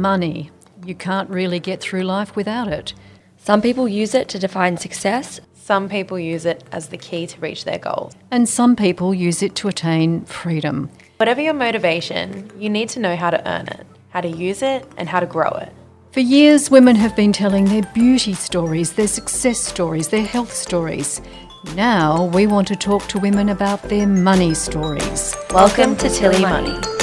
money. You can't really get through life without it. Some people use it to define success. Some people use it as the key to reach their goals. And some people use it to attain freedom. Whatever your motivation, you need to know how to earn it, how to use it, and how to grow it. For years, women have been telling their beauty stories, their success stories, their health stories. Now we want to talk to women about their money stories. Welcome to Tilly Money.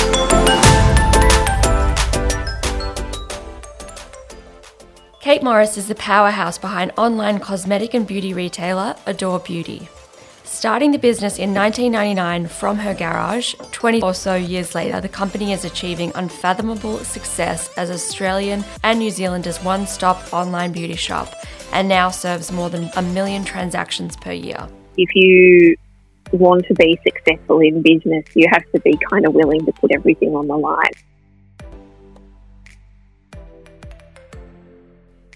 Kate Morris is the powerhouse behind online cosmetic and beauty retailer Adore Beauty. Starting the business in 1999 from her garage, 20 or so years later, the company is achieving unfathomable success as Australian and New Zealand's one stop online beauty shop and now serves more than a million transactions per year. If you want to be successful in business, you have to be kind of willing to put everything on the line.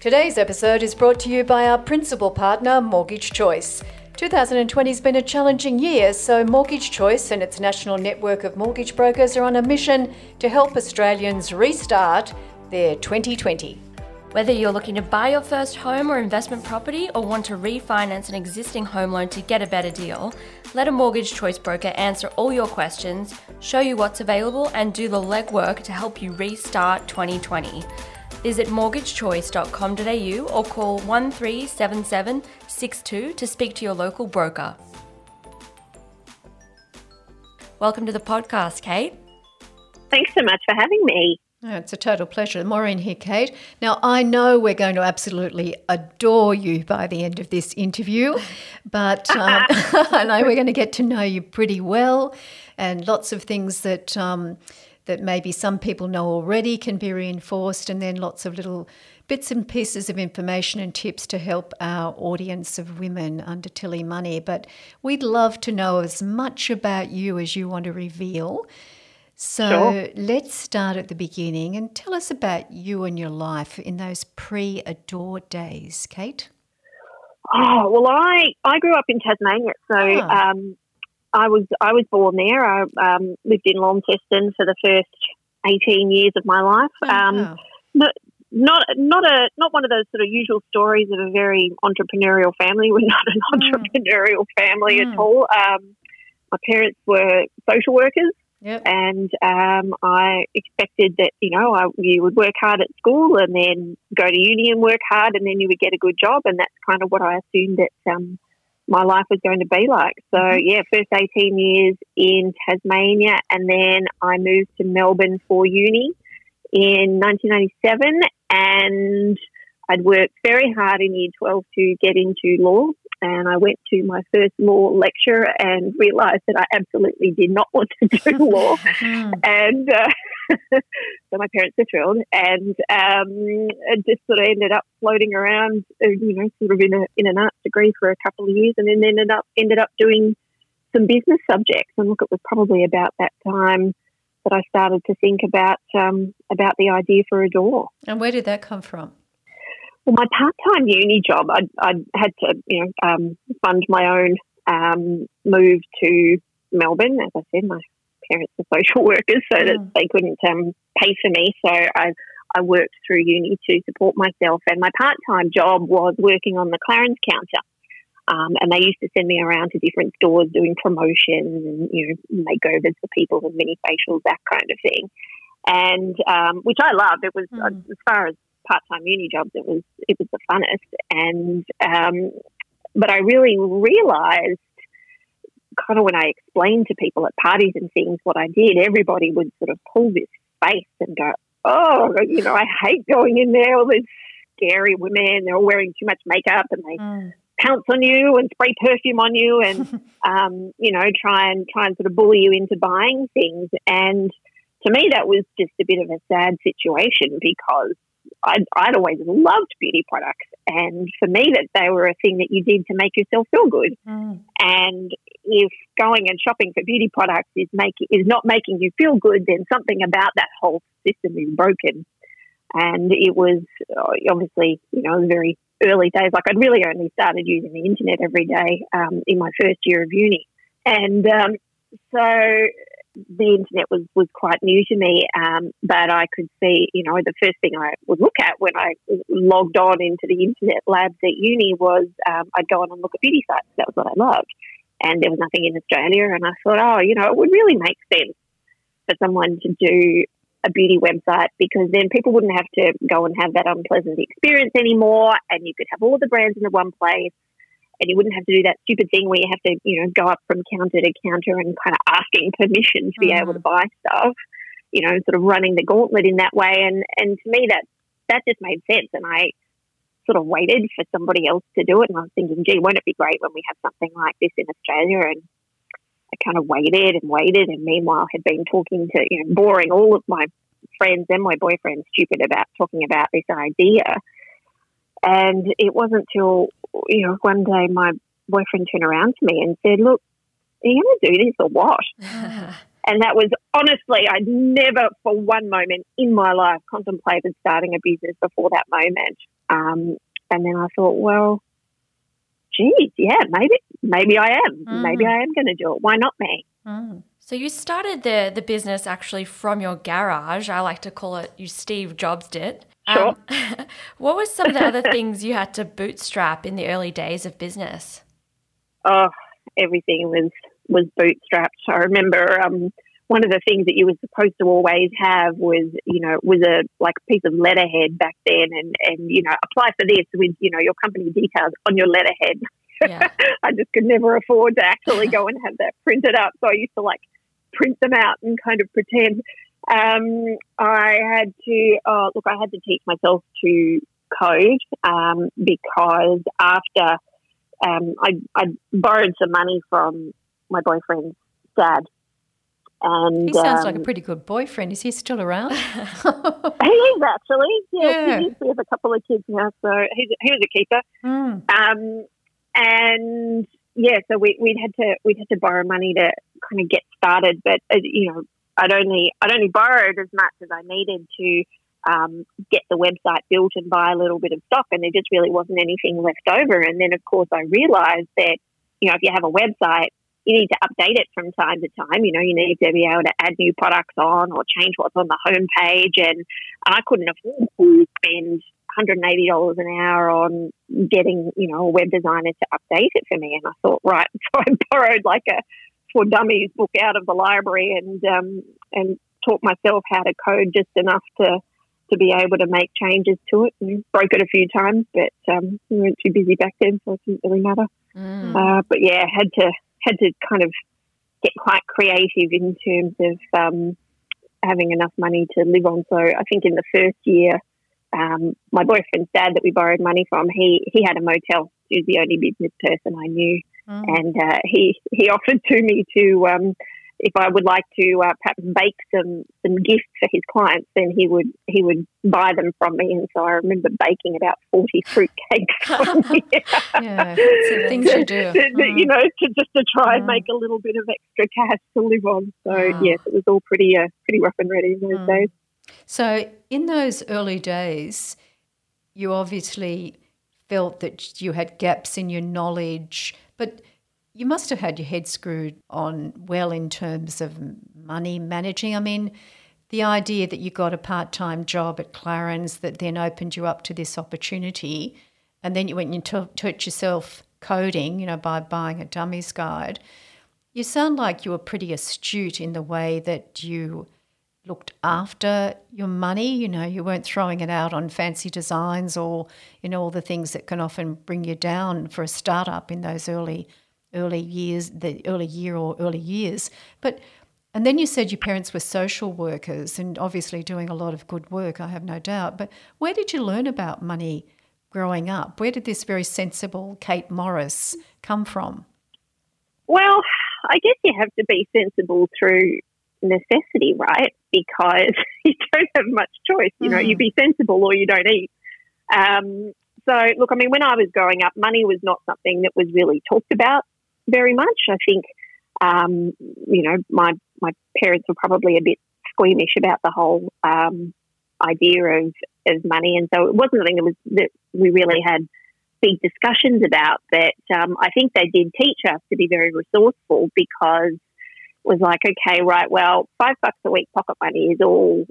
Today's episode is brought to you by our principal partner, Mortgage Choice. 2020 has been a challenging year, so Mortgage Choice and its national network of mortgage brokers are on a mission to help Australians restart their 2020. Whether you're looking to buy your first home or investment property or want to refinance an existing home loan to get a better deal, let a mortgage choice broker answer all your questions, show you what's available, and do the legwork to help you restart 2020. Visit mortgagechoice.com.au or call 137762 to speak to your local broker. Welcome to the podcast, Kate. Thanks so much for having me. Oh, it's a total pleasure. Maureen here, Kate. Now, I know we're going to absolutely adore you by the end of this interview, but um, I know we're going to get to know you pretty well, and lots of things that um, that maybe some people know already can be reinforced, and then lots of little bits and pieces of information and tips to help our audience of women under Tilly Money. But we'd love to know as much about you as you want to reveal. So Sure. let's start at the beginning and tell us about you and your life in those pre adore days, Kate. Oh well, I I grew up in Tasmania, so Ah. um, I was I was born there. I um, lived in Launceston for the first eighteen years of my life. Um, Wow. not not not a not one of those sort of usual stories of a very entrepreneurial family. We're not an Mm. entrepreneurial family Mm. at all. Um, my parents were social workers. Yep. and um, I expected that you know I, you would work hard at school and then go to uni and work hard and then you would get a good job and that's kind of what I assumed that um, my life was going to be like. So Mhm. yeah, first eighteen years in Tasmania and then I moved to Melbourne for uni in 1997 and I'd worked very hard in year 12 to get into law and I went to my first law lecture and realised that I absolutely did not want to do law. Mm. And uh, so my parents were thrilled, and um, it just sort of ended up floating around, uh, you know, sort of in a in an arts degree for a couple of years, and then ended up ended up doing some business subjects. And look, it was probably about that time that I started to think about um, about the idea for Adore. And where did that come from? Well, my part-time uni job, I I had to, you know, um, fund my own um, move to Melbourne. As I said, my parents are social workers, so that Mm. they couldn't um, pay for me. So I I worked through uni to support myself, and my part-time job was working on the Clarins counter. Um, and they used to send me around to different stores doing promotions and you know makeovers for people and mini facials, that kind of thing. And um, which I loved. It was Mm. as far as part-time uni jobs, it was it was the funnest. And um, but I really realised, kind of when I explained to people at parties and things what I did, everybody would sort of pull this face and go, "Oh, you know, I hate going in there. All these scary women. They're all wearing too much makeup and they Mm. pounce on you and spray perfume on you and um, you know try and try and sort of bully you into buying things and to me that was just a bit of a sad situation because I'd, I'd always loved beauty products. And for me that they were a thing that you did to make yourself feel good. Mm. and if going and shopping for beauty products is making is not making you feel good then something about that whole system is broken. And it was uh, obviously you know very early days. Like i'd really only started using the internet every day um, in my first year of uni. And um, so the internet was, was quite new to me, um, but I could see, you know, the first thing I would look at when I logged on into the internet labs at uni was um, I'd go on and look at beauty sites. That was what I loved. And there was nothing in Australia. And I thought, oh, you know, it would really make sense for someone to do a beauty website because then people wouldn't have to go and have that unpleasant experience anymore. And you could have all the brands in the one place and you wouldn't have to do that stupid thing where you have to, you know, go up from counter to counter and kind of asking permission to be mm. able to buy stuff, you know, sort of running the gauntlet in that way. And, and to me, that, that just made sense. And I sort of waited for somebody else to do it. And I was thinking, gee, won't it be great when we have something like this in Australia? And I kind of waited and waited. And meanwhile, had been talking to, you know, boring all of my friends and my boyfriend stupid about talking about this idea. And it wasn't till, you know, one day my boyfriend turned around to me and said, Look, are you going to do this or what? and that was honestly, I'd never for one moment in my life contemplated starting a business before that moment. Um, and then I thought, well, geez, yeah, maybe, maybe I am. Mm. Maybe I am going to do it. Why not me? Mm. So you started the the business actually from your garage. I like to call it you Steve Jobs did. Sure. Um, what were some of the other things you had to bootstrap in the early days of business? Oh, everything was was bootstrapped. I remember um, one of the things that you were supposed to always have was, you know, was a like a piece of letterhead back then, and and you know, apply for this with you know your company details on your letterhead. Yeah. I just could never afford to actually go and have that printed up, so I used to like print them out and kind of pretend. Um, I had to, oh, look, I had to teach myself to code um, because after um, I, I borrowed some money from my boyfriend's dad. And he sounds like a um, pretty good boyfriend. Is he still around? he is actually. Yeah, yeah. we have a couple of kids now, so he's, he was a keeper. Mm. Um, and yeah, so we, would had to we'd had to borrow money to kind of get started, but uh, you know, I'd only I'd only borrowed as much as I needed to um, get the website built and buy a little bit of stock, and there just really wasn't anything left over. And then, of course, I realised that you know if you have a website, you need to update it from time to time. You know, you need to be able to add new products on or change what's on the homepage, and, and I couldn't afford to spend $180 an hour on getting, you know, a web designer to update it for me. And I thought, right, so I borrowed like a for dummies book out of the library and um, and taught myself how to code just enough to to be able to make changes to it and broke it a few times, but um, we weren't too busy back then, so it didn't really matter. Mm. Uh, but yeah, had to had to kind of get quite creative in terms of um, having enough money to live on. So I think in the first year, um, my boyfriend's dad that we borrowed money from, he he had a motel. He was the only business person I knew, mm. and uh, he he offered to me to um, if I would like to uh, perhaps bake some some gifts for his clients, then he would he would buy them from me. And so I remember baking about forty fruit cakes yeah, things you do. To, mm. You know, to just to try mm. and make a little bit of extra cash to live on. So mm. yes, it was all pretty uh, pretty rough and ready in those mm. days. So, in those early days, you obviously felt that you had gaps in your knowledge, but you must have had your head screwed on well in terms of money managing. I mean, the idea that you got a part time job at Clarins that then opened you up to this opportunity, and then you went and taught yourself coding, you know, by buying a dummy's guide. You sound like you were pretty astute in the way that you looked after your money. You know, you weren't throwing it out on fancy designs or, you know, all the things that can often bring you down for a startup in those early early years, the early year or early years. But and then you said your parents were social workers and obviously doing a lot of good work, I have no doubt. But where did you learn about money growing up? Where did this very sensible Kate Morris come from? Well, I guess you have to be sensible through necessity, right? Because you don't have much choice. You know, mm. you be sensible or you don't eat. Um, so, look, I mean, when I was growing up, money was not something that was really talked about very much. I think, um, you know, my my parents were probably a bit squeamish about the whole um, idea of, of money, and so it wasn't something that was that we really had big discussions about. But um, I think they did teach us to be very resourceful because was like, okay, right, well, five bucks a week pocket money is all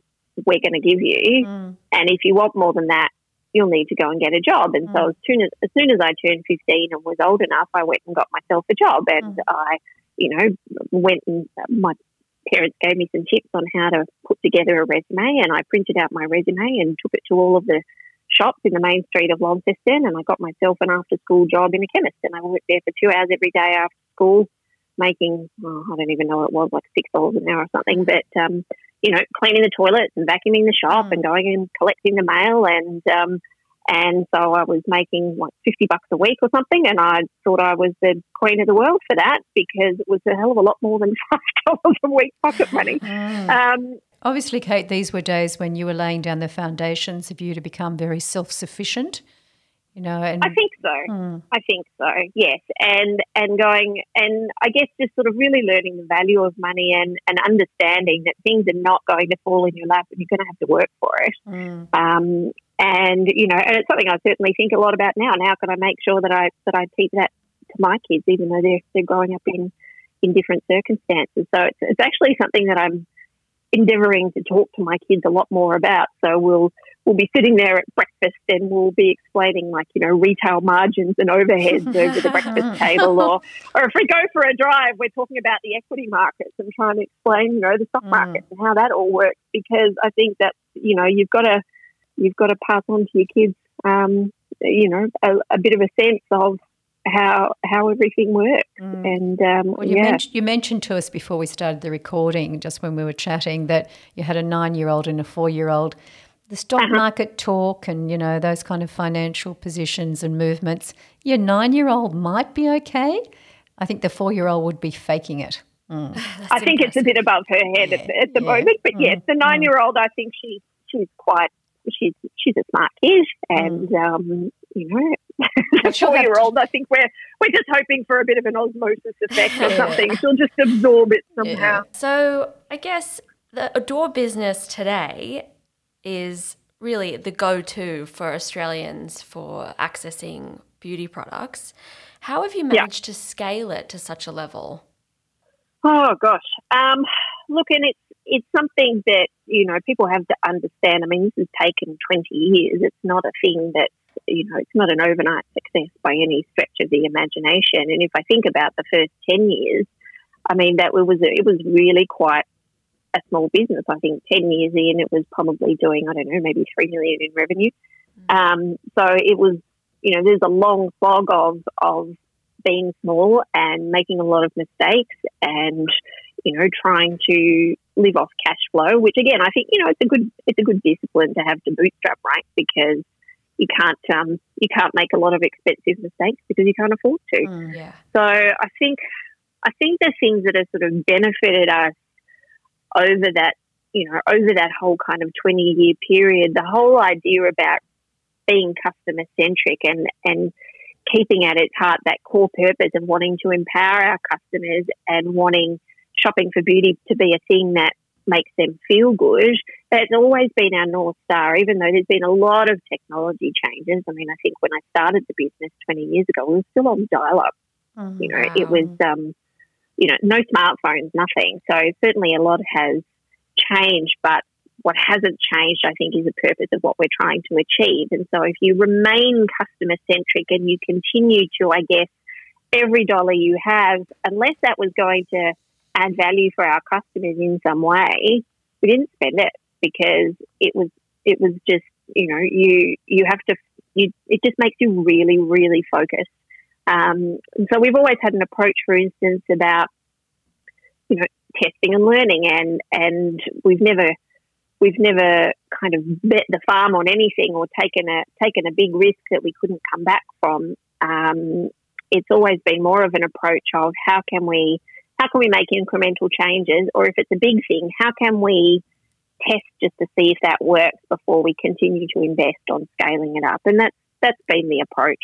we're going to give you. Mm. And if you want more than that, you'll need to go and get a job. And hmm. so as soon as, as soon as I turned 15 and was old enough, I went and got myself a job. And hmm. I, you know, went and uh, my parents gave me some tips on how to put together a resume. And I printed out my resume and took it to all of the shops in the main street of Launceston. And I got myself an after school job in a chemist. And I worked there for two hours every day after school, making, oh, I don't even know what it was, like $6 an hour or something. But, um, you know, cleaning the toilets and vacuuming the shop Mm. and going and collecting the mail and um, and so I was making like fifty bucks a week or something, and I thought I was the queen of the world for that because it was a hell of a lot more than five dollars a week pocket money. Mm. Um, Obviously, Kate, these were days when you were laying down the foundations of you to become very self sufficient. You know, and I think so. Mm. I think so. Yes, and and going and I guess just sort of really learning the value of money and and understanding that things are not going to fall in your lap and you're going to have to work for it. Mm. Um, and you know, and it's something I certainly think a lot about now. And how can I make sure that I that I teach that to my kids, even though they're they're growing up in in different circumstances. So it's it's actually something that I'm endeavouring to talk to my kids a lot more about. So we'll we'll be sitting there at breakfast and we'll be explaining like you know retail margins and overheads over the breakfast table, or or if we go for a drive, we're talking about the equity markets and trying to explain you know the stock Mm. markets and how that all works because I think that you know you've got to you've got to pass on to your kids um, you know a, a bit of a sense of how how everything works Mm. and um, Well, you, yeah. mentioned, you mentioned to us before we started the recording, just when we were chatting, that you had a nine year old and a four year old. The stock Uh-huh. market talk and, you know, those kind of financial positions and movements, your nine year old might be okay. I think the four year old would be faking it. Mm. I think it's a bit above her head at, at the yeah. moment, but Mm, yes, the nine-year-old, I think she's she's quite she's she's a smart kid, and um, you know, the Mm. But she'll have to- four-year-old, I think we're we're just hoping for a bit of an osmosis effect or something. She'll just absorb it somehow. So I guess the Adore business today is really the go-to for Australians for accessing beauty products. How have you Yeah. managed to scale it to such a level? Oh gosh, um, look, and it's it's something that you know people have to understand. I mean, this has taken twenty years. It's not a thing that you know, it's not an overnight success by any stretch of the imagination. And if I think about the first ten years, I mean, that was it was really quite a small business. I think ten years in, it was probably doing I don't know, maybe three million in revenue. Um, so it was, you know, there's a long slog of of being small and making a lot of mistakes and you know trying to live off cash flow which again i think you know it's a good it's a good discipline to have to bootstrap right because you can't um, you can't make a lot of expensive mistakes because you can't afford to Mm. Yeah. so i think i think the things that have sort of benefited us over that you know over that whole kind of 20 year period the whole idea about being customer centric and and keeping at its heart that core purpose of wanting to empower our customers and wanting shopping for beauty to be a thing that makes them feel good. That's always been our North Star, even though there's been a lot of technology changes. I mean, I think when I started the business 20 years ago, we were still on dial up. Mm. You know, it was, um, you know, no smartphones, nothing. So certainly a lot has changed, but what hasn't changed, I think, is the purpose of what we're trying to achieve. And so if you remain customer centric and you continue to, I guess, every dollar you have, unless that was going to add value for our customers in some way, we didn't spend it because it was it was just you know you you have to you it just makes you really really focused. Um, and so we've always had an approach, for instance, about you know testing and learning, and and we've never we've never kind of bet the farm on anything or taken a taken a big risk that we couldn't come back from. Um, it's always been more of an approach of how can we how can we make incremental changes, or if it's a big thing, how can we test just to see if that works before we continue to invest on scaling it up? And that's that's been the approach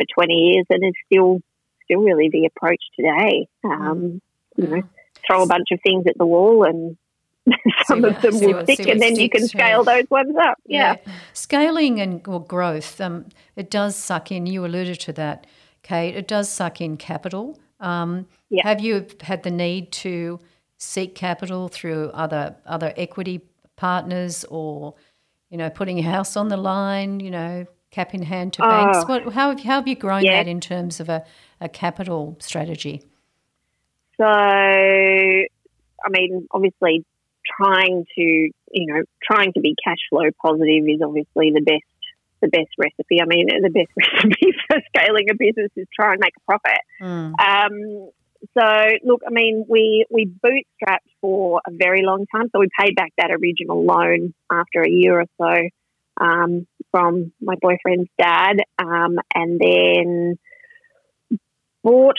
for twenty years, and it's still still really the approach today. Um, you know, throw a bunch of things at the wall and some what- of them will what- stick, and then you can sticks, yeah. scale those ones up. Yeah. Scaling and or growth, um, it does suck in, you alluded to that, Kate, it does suck in capital. Um, Yeah. Have you had the need to seek capital through other other equity partners or you know putting your house on the line you know cap in hand to banks Oh, what how, have- how have you grown yeah. that in terms of a, a capital strategy So, I mean, obviously, trying to you know trying to be cash flow positive is obviously the best the best recipe. I mean, the best recipe for scaling a business is try and make a profit. Mm. Um, so, look, I mean, we we bootstrapped for a very long time. So we paid back that original loan after a year or so um, from my boyfriend's dad, um, and then bought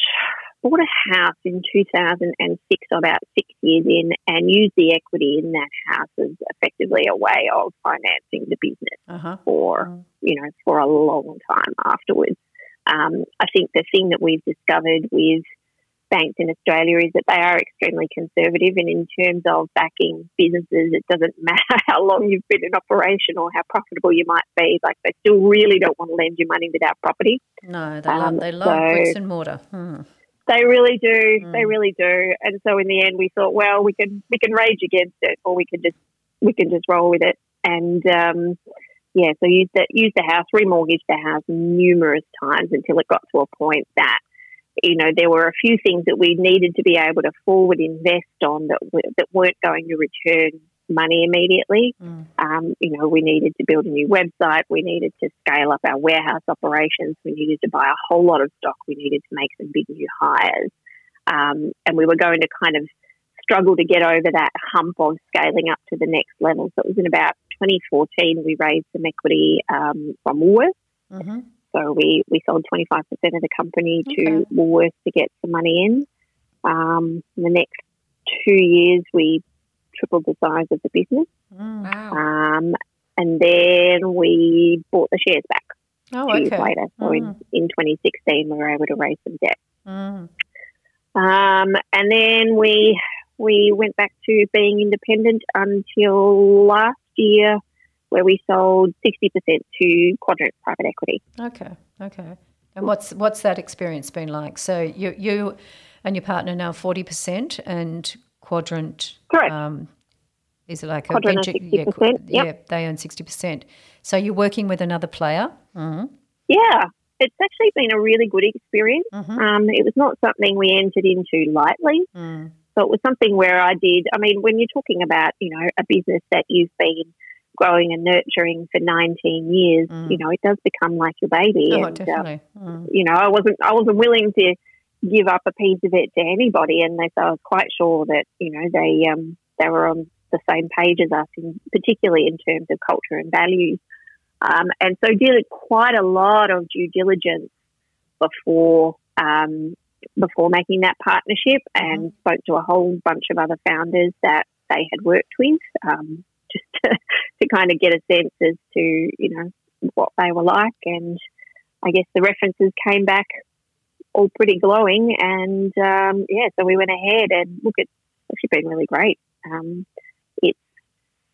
bought a house in 2006, so about six years in, and used the equity in that house as effectively a way of financing the business uh-huh for Mm. you know for a long time afterwards. Um, I think the thing that we've discovered with banks in Australia is that they are extremely conservative, and in terms of backing businesses, it doesn't matter how long you've been in operation or how profitable you might be. Like they still really don't want to lend you money without property. no they Um, love they love so- bricks and mortar Hmm. They really do. They Mm. really do. And so in the end, we thought, well, we can we can rage against it, or we can just we can just roll with it. And um, yeah, so use the use the house, remortgaged the house numerous times until it got to a point that you know there were a few things that we needed to be able to forward invest on that w- that weren't going to return money immediately. Mm. Um, you know, we needed to build a new website. We needed to scale up our warehouse operations. We needed to buy a whole lot of stock. We needed to make some big new hires. Um, and we were going to kind of struggle to get over that hump of scaling up to the next level. So it was in about 2014 we raised some equity um, from Woolworths. hmm So we, we sold 25% of the company to Woolworths to get some money in. Um, in the next two years, we tripled the size of the business. Mm. Wow. Um, and then we bought the shares back oh two years later. So in, in 2016, we were able to raise some debt. Mm. Um, and then we we went back to being independent until last year, where we sold 60% to Quadrant Private Equity. Okay, okay. And what's what's that experience been like? So you you and your partner now forty percent, and Quadrant. Correct. Um, is it like Quadrant a venture? Yeah, 60%, yep. yeah, they own sixty percent. So you're working with another player. Mm-hmm. Yeah, it's actually been a really good experience. Mm-hmm. Um, it was not something we entered into lightly. Mm. So it was something where I did. I mean, when you're talking about you know a business that you've been growing and nurturing for 19 years, Mm. you know it does become like your baby. Oh, and, uh, definitely. Mm. you know, I wasn't I wasn't willing to give up a piece of it to anybody, and they, so I was quite sure that you know they um, they were on the same page as us, in, particularly in terms of culture and values. Um, and so did quite a lot of due diligence before um, before making that partnership, and spoke to a whole bunch of other founders that they had worked with, um, just to, to kind of get a sense as to you know what they were like and I guess the references came back all pretty glowing, and um, yeah, so we went ahead and look, it's actually been really great. Um, it's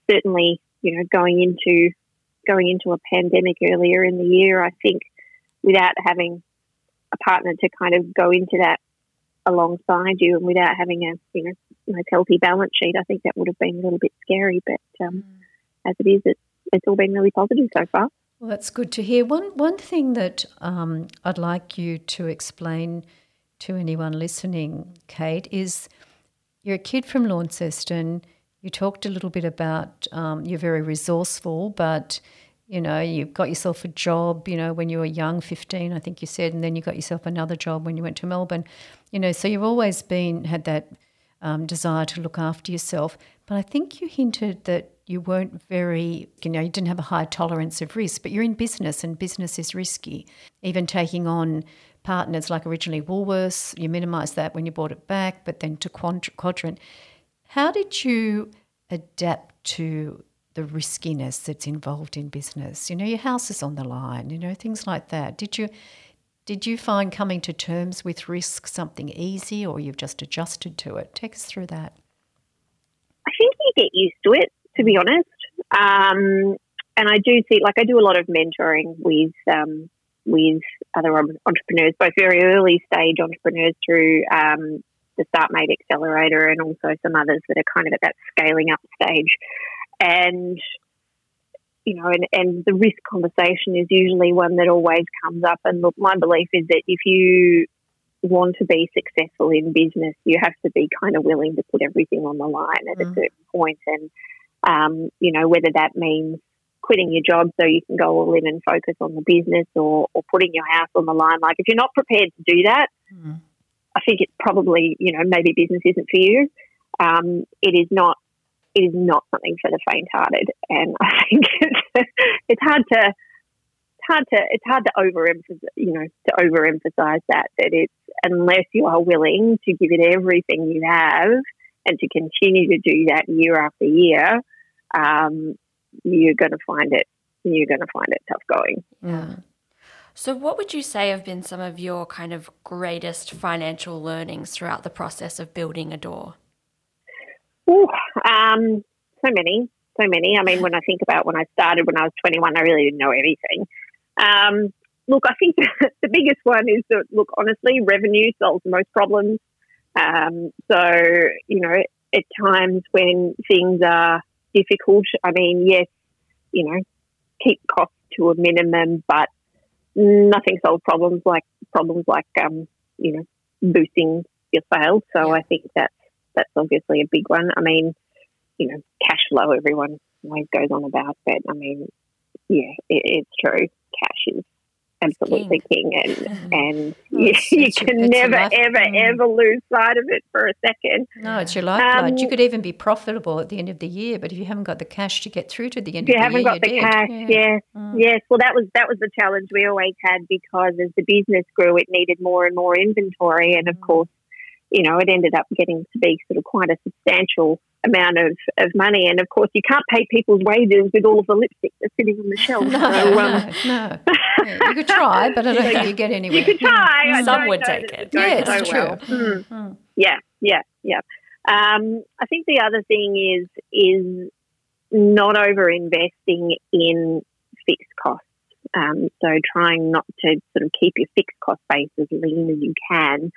certainly you know going into going into a pandemic earlier in the year. I think without having a partner to kind of go into that alongside you, and without having a you know nice healthy balance sheet, I think that would have been a little bit scary. But um, as it is, it's it's all been really positive so far. Well, that's good to hear. One one thing that um, I'd like you to explain to anyone listening, Kate, is you're a kid from Launceston. You talked a little bit about um, you're very resourceful, but you know you got yourself a job. You know when you were young, fifteen, I think you said, and then you got yourself another job when you went to Melbourne. You know, so you've always been had that um, desire to look after yourself. But I think you hinted that you weren't very, you know, you didn't have a high tolerance of risk, but you're in business and business is risky. Even taking on partners like originally Woolworths, you minimised that when you bought it back, but then to Quadrant. How did you adapt to the riskiness that's involved in business? You know, your house is on the line, you know, things like that. Did you did you find coming to terms with risk something easy or you've just adjusted to it? Take us through that. I think you get used to it, to be honest. Um, and I do see, like, I do a lot of mentoring with um, with other entrepreneurs, both very early stage entrepreneurs through um, the Startmate Accelerator and also some others that are kind of at that scaling up stage. And you know, and, and the risk conversation is usually one that always comes up. And look, my belief is that if you want to be successful in business, you have to be kind of willing to put everything on the line at mm. a certain point. And, um, you know, whether that means quitting your job so you can go all in and focus on the business or, or putting your house on the line. Like, if you're not prepared to do that, mm. I think it's probably, you know, maybe business isn't for you. Um, it is not it is not something for the faint-hearted, and I think it's, it's hard to it's hard to it's hard to overemphasize you know to overemphasize that that it's unless you are willing to give it everything you have and to continue to do that year after year, um, you're going to find it you're going to find it tough going. Yeah. So, what would you say have been some of your kind of greatest financial learnings throughout the process of building Adore? Ooh, um, so many, so many. I mean, when I think about when I started when I was 21, I really didn't know anything. Um, look, I think the biggest one is that, look, honestly, revenue solves most problems. Um, so, you know, at times when things are difficult, I mean, yes, you know, keep costs to a minimum, but nothing solves problems like problems like, um, you know, boosting your sales. So I think that that's obviously a big one. I mean, you know, cash flow, everyone always goes on about, but I mean, yeah, it, it's true. Cash is absolutely king, king and and oh, you, you can never ever mm. ever lose sight of it for a second. No, it's your lifeblood. Um, you could even be profitable at the end of the year, but if you haven't got the cash to get through to the end of the year, you haven't got the cash. Yeah. Yes, mm. yes. Well, that was that was the challenge we always had because as the business grew, it needed more and more inventory, and of mm. course you know, it ended up getting to be sort of quite a substantial amount of, of money. And of course, you can't pay people's wages with all of the lipstick that's sitting on the shelf. No, so, um, no, no. Yeah, you could try, but I don't think you get anywhere. You could try. Mm. Some would take it. Yeah, it's so true. Well. Mm. Mm. Yeah, yeah, yeah. Um, I think the other thing is is not over investing in fixed costs. Um, so trying not to sort of keep your fixed cost base as lean as you can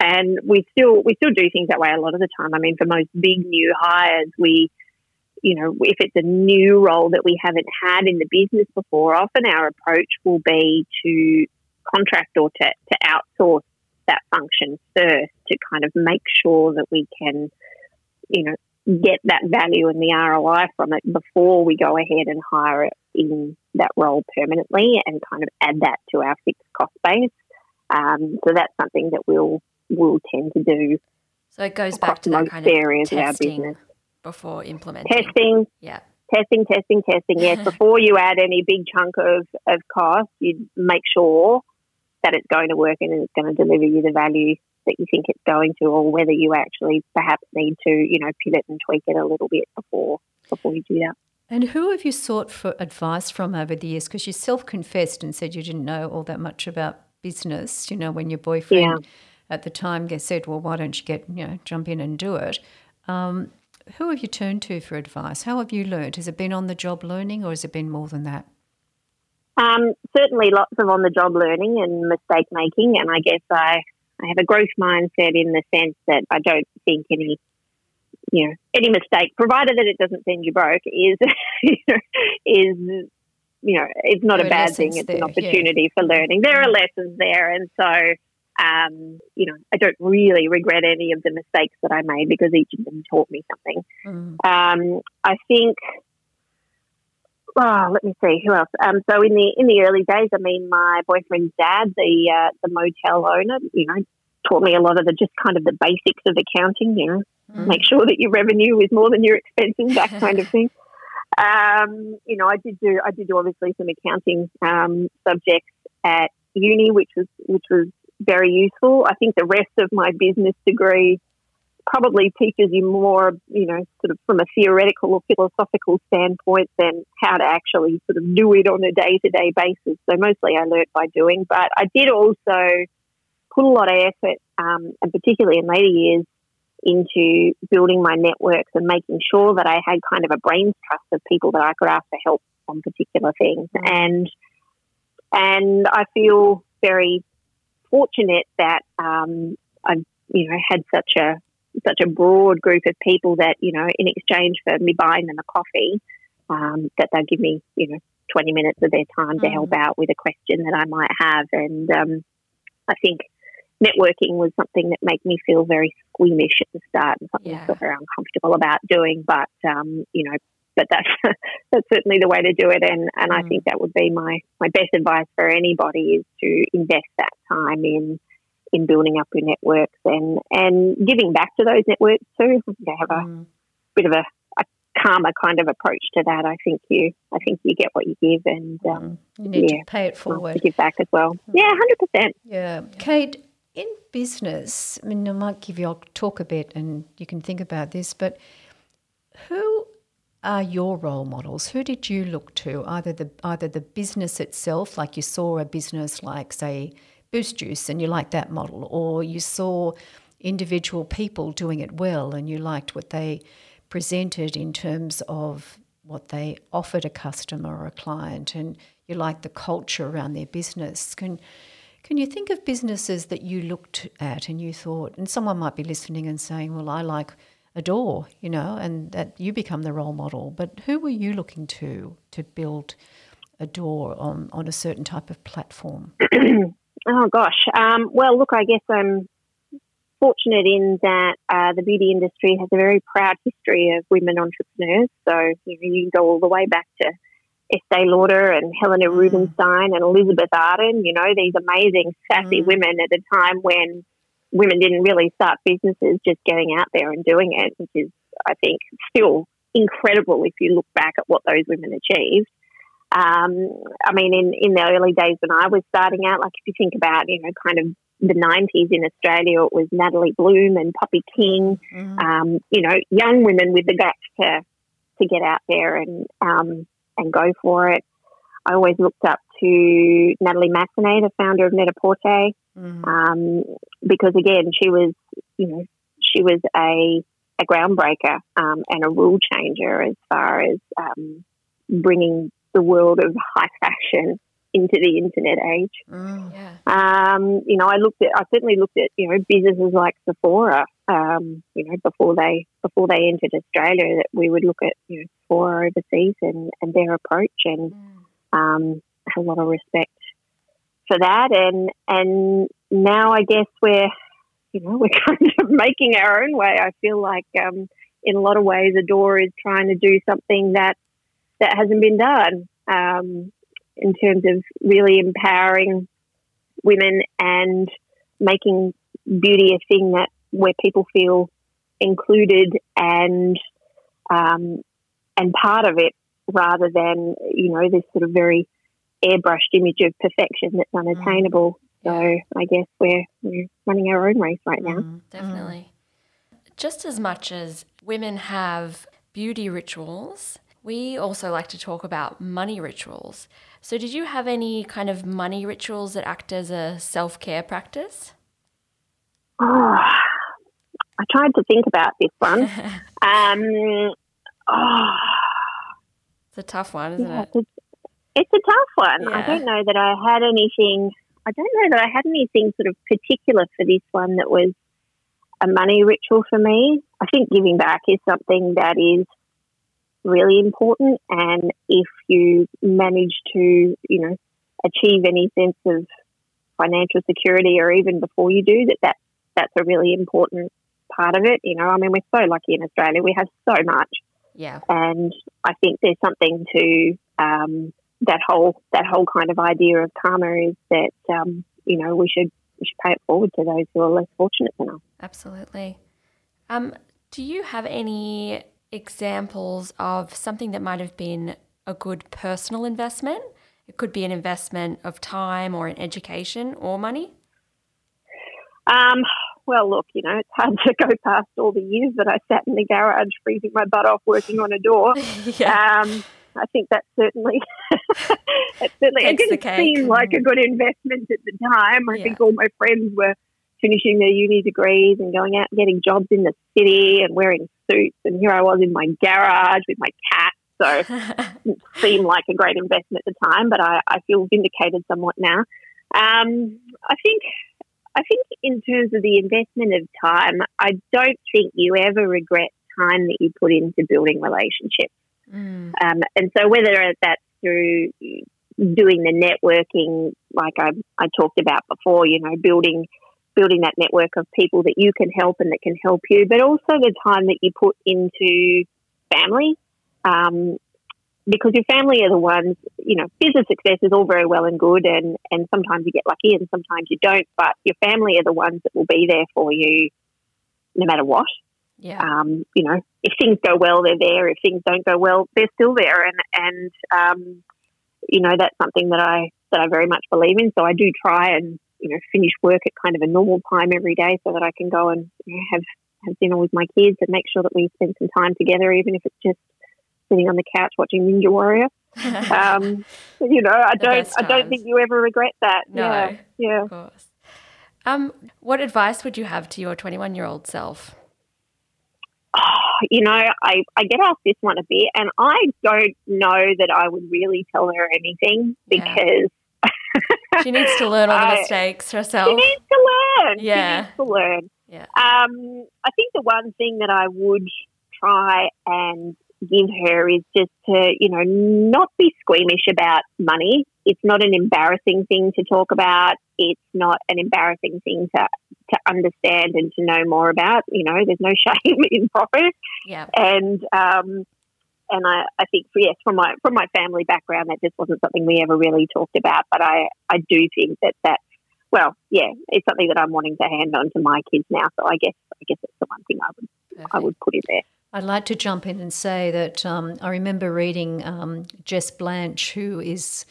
and we still we still do things that way a lot of the time. I mean, for most big new hires, we you know, if it's a new role that we haven't had in the business before, often our approach will be to contract or to, to outsource that function first to kind of make sure that we can, you know, get that value and the ROI from it before we go ahead and hire it in that role permanently and kind of add that to our fixed cost base. Um, so that's something that we'll will tend to do. So it goes back to that kind of areas of our business before implementing. Testing. Yeah. Testing, testing, testing. Yes, before you add any big chunk of, of cost, you make sure that it's going to work and it's going to deliver you the value that you think it's going to, or whether you actually perhaps need to, you know, pivot and tweak it a little bit before before you do that. And who have you sought for advice from over the years? Because you self confessed and said you didn't know all that much about business, you know, when your boyfriend yeah at the time said, well, why don't you get, you know, jump in and do it? Um, who have you turned to for advice? How have you learned? Has it been on the job learning or has it been more than that? Um, certainly lots of on the job learning and mistake making. And I guess I, I have a growth mindset in the sense that I don't think any, you know, any mistake, provided that it doesn't send you broke, is, is, you know, it's not there a bad thing. It's there, an opportunity yeah. for learning. There are lessons there. And so, um, you know, I don't really regret any of the mistakes that I made because each of them taught me something. Mm. Um, I think. Oh, let me see who else. Um, so in the in the early days, I mean, my boyfriend's dad, the uh, the motel owner, you know, taught me a lot of the just kind of the basics of accounting. You know, mm. make sure that your revenue is more than your expenses, that kind of thing. Um, you know, I did do I did do obviously some accounting um, subjects at uni, which was which was very useful. I think the rest of my business degree probably teaches you more, you know, sort of from a theoretical or philosophical standpoint than how to actually sort of do it on a day to day basis. So mostly I learnt by doing, but I did also put a lot of effort, um, and particularly in later years, into building my networks and making sure that I had kind of a brains trust of people that I could ask for help on particular things. Mm. And and I feel very fortunate that um, I've you know, had such a such a broad group of people that you know, in exchange for me buying them a coffee, um, that they'd give me, you know, 20 minutes of their time mm. to help out with a question that I might have. And um, I think networking was something that made me feel very squeamish at the start and something yeah. I felt very uncomfortable about doing. But, um, you know, but that's that's certainly the way to do it, and and mm. I think that would be my my best advice for anybody is to invest that time in in building up your networks and and giving back to those networks too. You have a mm. bit of a, a karma kind of approach to that. I think you I think you get what you give, and um, mm. you need yeah, to pay it forward. To give back as well. Mm. Yeah, hundred percent. Yeah, Kate. In business, I mean, I might give you. I'll talk a bit, and you can think about this. But who are your role models? Who did you look to? Either the either the business itself, like you saw a business like say Boost Juice and you liked that model, or you saw individual people doing it well and you liked what they presented in terms of what they offered a customer or a client and you liked the culture around their business. Can can you think of businesses that you looked at and you thought and someone might be listening and saying, Well, I like Adore, you know, and that you become the role model. But who were you looking to to build Adore on, on a certain type of platform? oh, gosh. Um, well, look, I guess I'm fortunate in that uh, the beauty industry has a very proud history of women entrepreneurs. So you, know, you can go all the way back to Estee Lauder and Helena mm. Rubinstein and Elizabeth Arden, you know, these amazing, sassy mm. women at a time when women didn't really start businesses just getting out there and doing it, which is, I think, still incredible if you look back at what those women achieved. Um, I mean, in, in the early days when I was starting out, like if you think about, you know, kind of the 90s in Australia, it was Natalie Bloom and Poppy King, mm. um, you know, young women with the guts to, to get out there and, um, and go for it. I always looked up to Natalie Massenet, the founder of Net-a-Porter, mm. um, because again, she was, you know, she was a a groundbreaker um, and a rule changer as far as um, bringing the world of high fashion into the internet age. Mm, yeah. um, you know, I looked at, I certainly looked at, you know, businesses like Sephora, um, you know, before they before they entered Australia, that we would look at, you know, Sephora overseas and, and their approach, and mm. um, a lot of respect for that. And and now I guess we're, you know, we're kind of making our own way. I feel like um, in a lot of ways, Adore is trying to do something that that hasn't been done um, in terms of really empowering women and making beauty a thing that where people feel included and um, and part of it rather than you know this sort of very airbrushed image of perfection that's mm. unattainable. So I guess we're, we're running our own race right now. Mm, definitely. Just as much as women have beauty rituals, we also like to talk about money rituals. So, did you have any kind of money rituals that act as a self care practice? Oh, I tried to think about this one. um, oh, it's a tough one, isn't yeah, it? It's a tough one. Yeah. I don't know that I had anything. I don't know that I had anything sort of particular for this one that was a money ritual for me. I think giving back is something that is really important, and if you manage to, you know, achieve any sense of financial security, or even before you do, that that that's a really important part of it. You know, I mean, we're so lucky in Australia; we have so much. Yeah, and I think there's something to um, that whole that whole kind of idea of karma is that um, you know we should we should pay it forward to those who are less fortunate than us. Absolutely. Um, do you have any examples of something that might have been a good personal investment? It could be an investment of time or an education or money. Um, well, look, you know, it's hard to go past all the years that I sat in the garage freezing my butt off working on Adore. yeah. Um, I think that certainly, that certainly, it didn't seem like a good investment at the time. I yeah. think all my friends were finishing their uni degrees and going out and getting jobs in the city and wearing suits. And here I was in my garage with my cat. So it seemed like a great investment at the time, but I, I feel vindicated somewhat now. Um, I think, I think in terms of the investment of time, I don't think you ever regret time that you put into building relationships. Mm. Um, and so whether that's through doing the networking, like I, I talked about before, you know, building building that network of people that you can help and that can help you, but also the time that you put into family. Um, because your family are the ones, you know, business success is all very well and good, and, and sometimes you get lucky and sometimes you don't, but your family are the ones that will be there for you no matter what. Yeah. Um, you know, if things go well, they're there. If things don't go well, they're still there. And and um, you know, that's something that I that I very much believe in. So I do try and you know finish work at kind of a normal time every day, so that I can go and you know, have have dinner with my kids and make sure that we spend some time together, even if it's just sitting on the couch watching Ninja Warrior. um, you know, I don't I don't think you ever regret that. No, yeah, yeah. Of course. Um, what advice would you have to your 21 year old self? Oh, you know, I, I get asked this one a bit, and I don't know that I would really tell her anything because yeah. she needs to learn all the mistakes herself. She needs to learn. Yeah, she needs to learn. Yeah. Um, I think the one thing that I would try and give her is just to, you know, not be squeamish about money. It's not an embarrassing thing to talk about. It's not an embarrassing thing to to understand and to know more about. You know, there's no shame in profit. Yeah. And um, and I, I think yes, from my from my family background, that just wasn't something we ever really talked about. But I I do think that that well, yeah, it's something that I'm wanting to hand on to my kids now. So I guess I guess it's the one thing I would Perfect. I would put in there. I'd like to jump in and say that um, I remember reading um, Jess Blanch, who is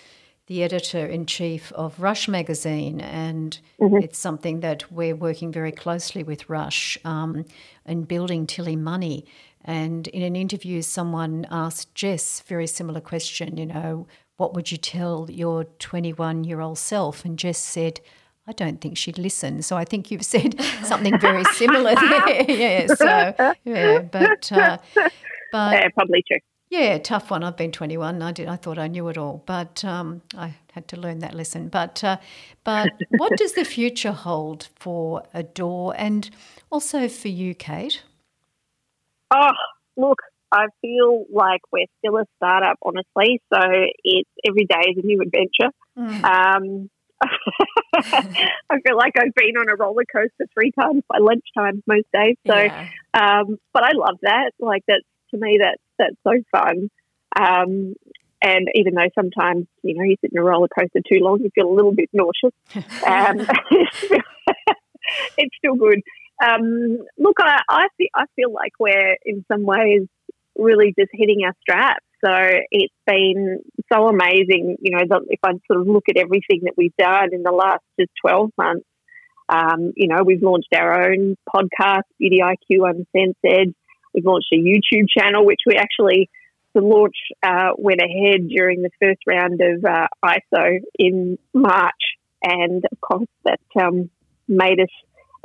the editor in chief of RUSSH magazine, and mm-hmm. it's something that we're working very closely with RUSSH um, in building Tilly Money. And in an interview, someone asked Jess very similar question. You know, what would you tell your 21 year old self? And Jess said, I don't think she'd listen. So I think you've said something very similar there. yeah. So yeah, but uh, but yeah, probably true. Yeah, tough one. I've been 21. I did. I thought I knew it all, but um, I had to learn that lesson. But uh, but what does the future hold for Adore and also for you, Kate? Oh, look, I feel like we're still a startup, honestly. So it's every day is a new adventure. Mm. Um, I feel like I've been on a roller coaster three times by lunchtime most days. So, yeah. um, but I love that. Like that's to me, that's that's so fun. Um, and even though sometimes you know you sit in a roller coaster too long, you feel a little bit nauseous. Um, it's still good. Um, look, I I feel, I feel like we're in some ways really just hitting our straps. So it's been so amazing, you know, if I sort of look at everything that we've done in the last just 12 months, um, you know, we've launched our own podcast, Beauty IQ Uncensored. We've launched a YouTube channel, which we actually, the launch uh, went ahead during the first round of uh, ISO in March. And of course, that um, made us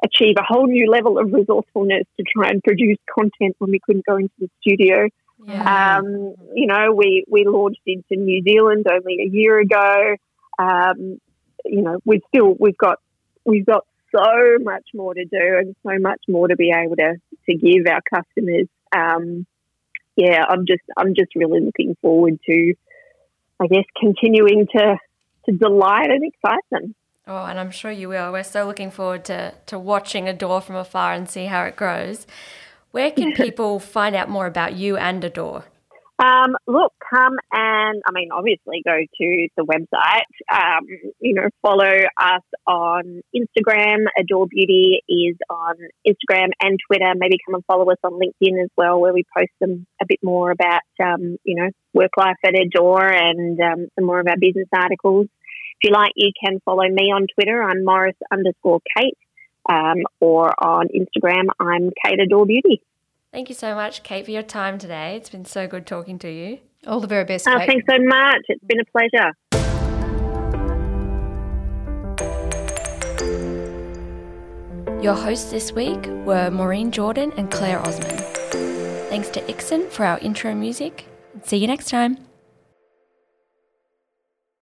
achieve a whole new level of resourcefulness to try and produce content when we couldn't go into the studio. Yeah. Um, you know, we, we launched into New Zealand only a year ago. Um, you know, we've still we've got we've got so much more to do and so much more to be able to to give our customers. Um, yeah, I'm just I'm just really looking forward to, I guess, continuing to to delight and excite them. Oh, and I'm sure you will. We're so looking forward to to watching Adore from afar and see how it grows. Where can people find out more about you and Adore? Um, look, come and, I mean, obviously go to the website. Um, you know, follow us on Instagram. Adore Beauty is on Instagram and Twitter. Maybe come and follow us on LinkedIn as well, where we post them a bit more about, um, you know, work life at Adore and um, some more of our business articles. If you like, you can follow me on Twitter. I'm Morris underscore Kate um, or on Instagram, I'm Kate Adore Beauty. Thank you so much, Kate, for your time today. It's been so good talking to you. All the very best. Oh, thanks so much. It's been a pleasure. Your hosts this week were Maureen Jordan and Claire Osman. Thanks to Ixon for our intro music. See you next time.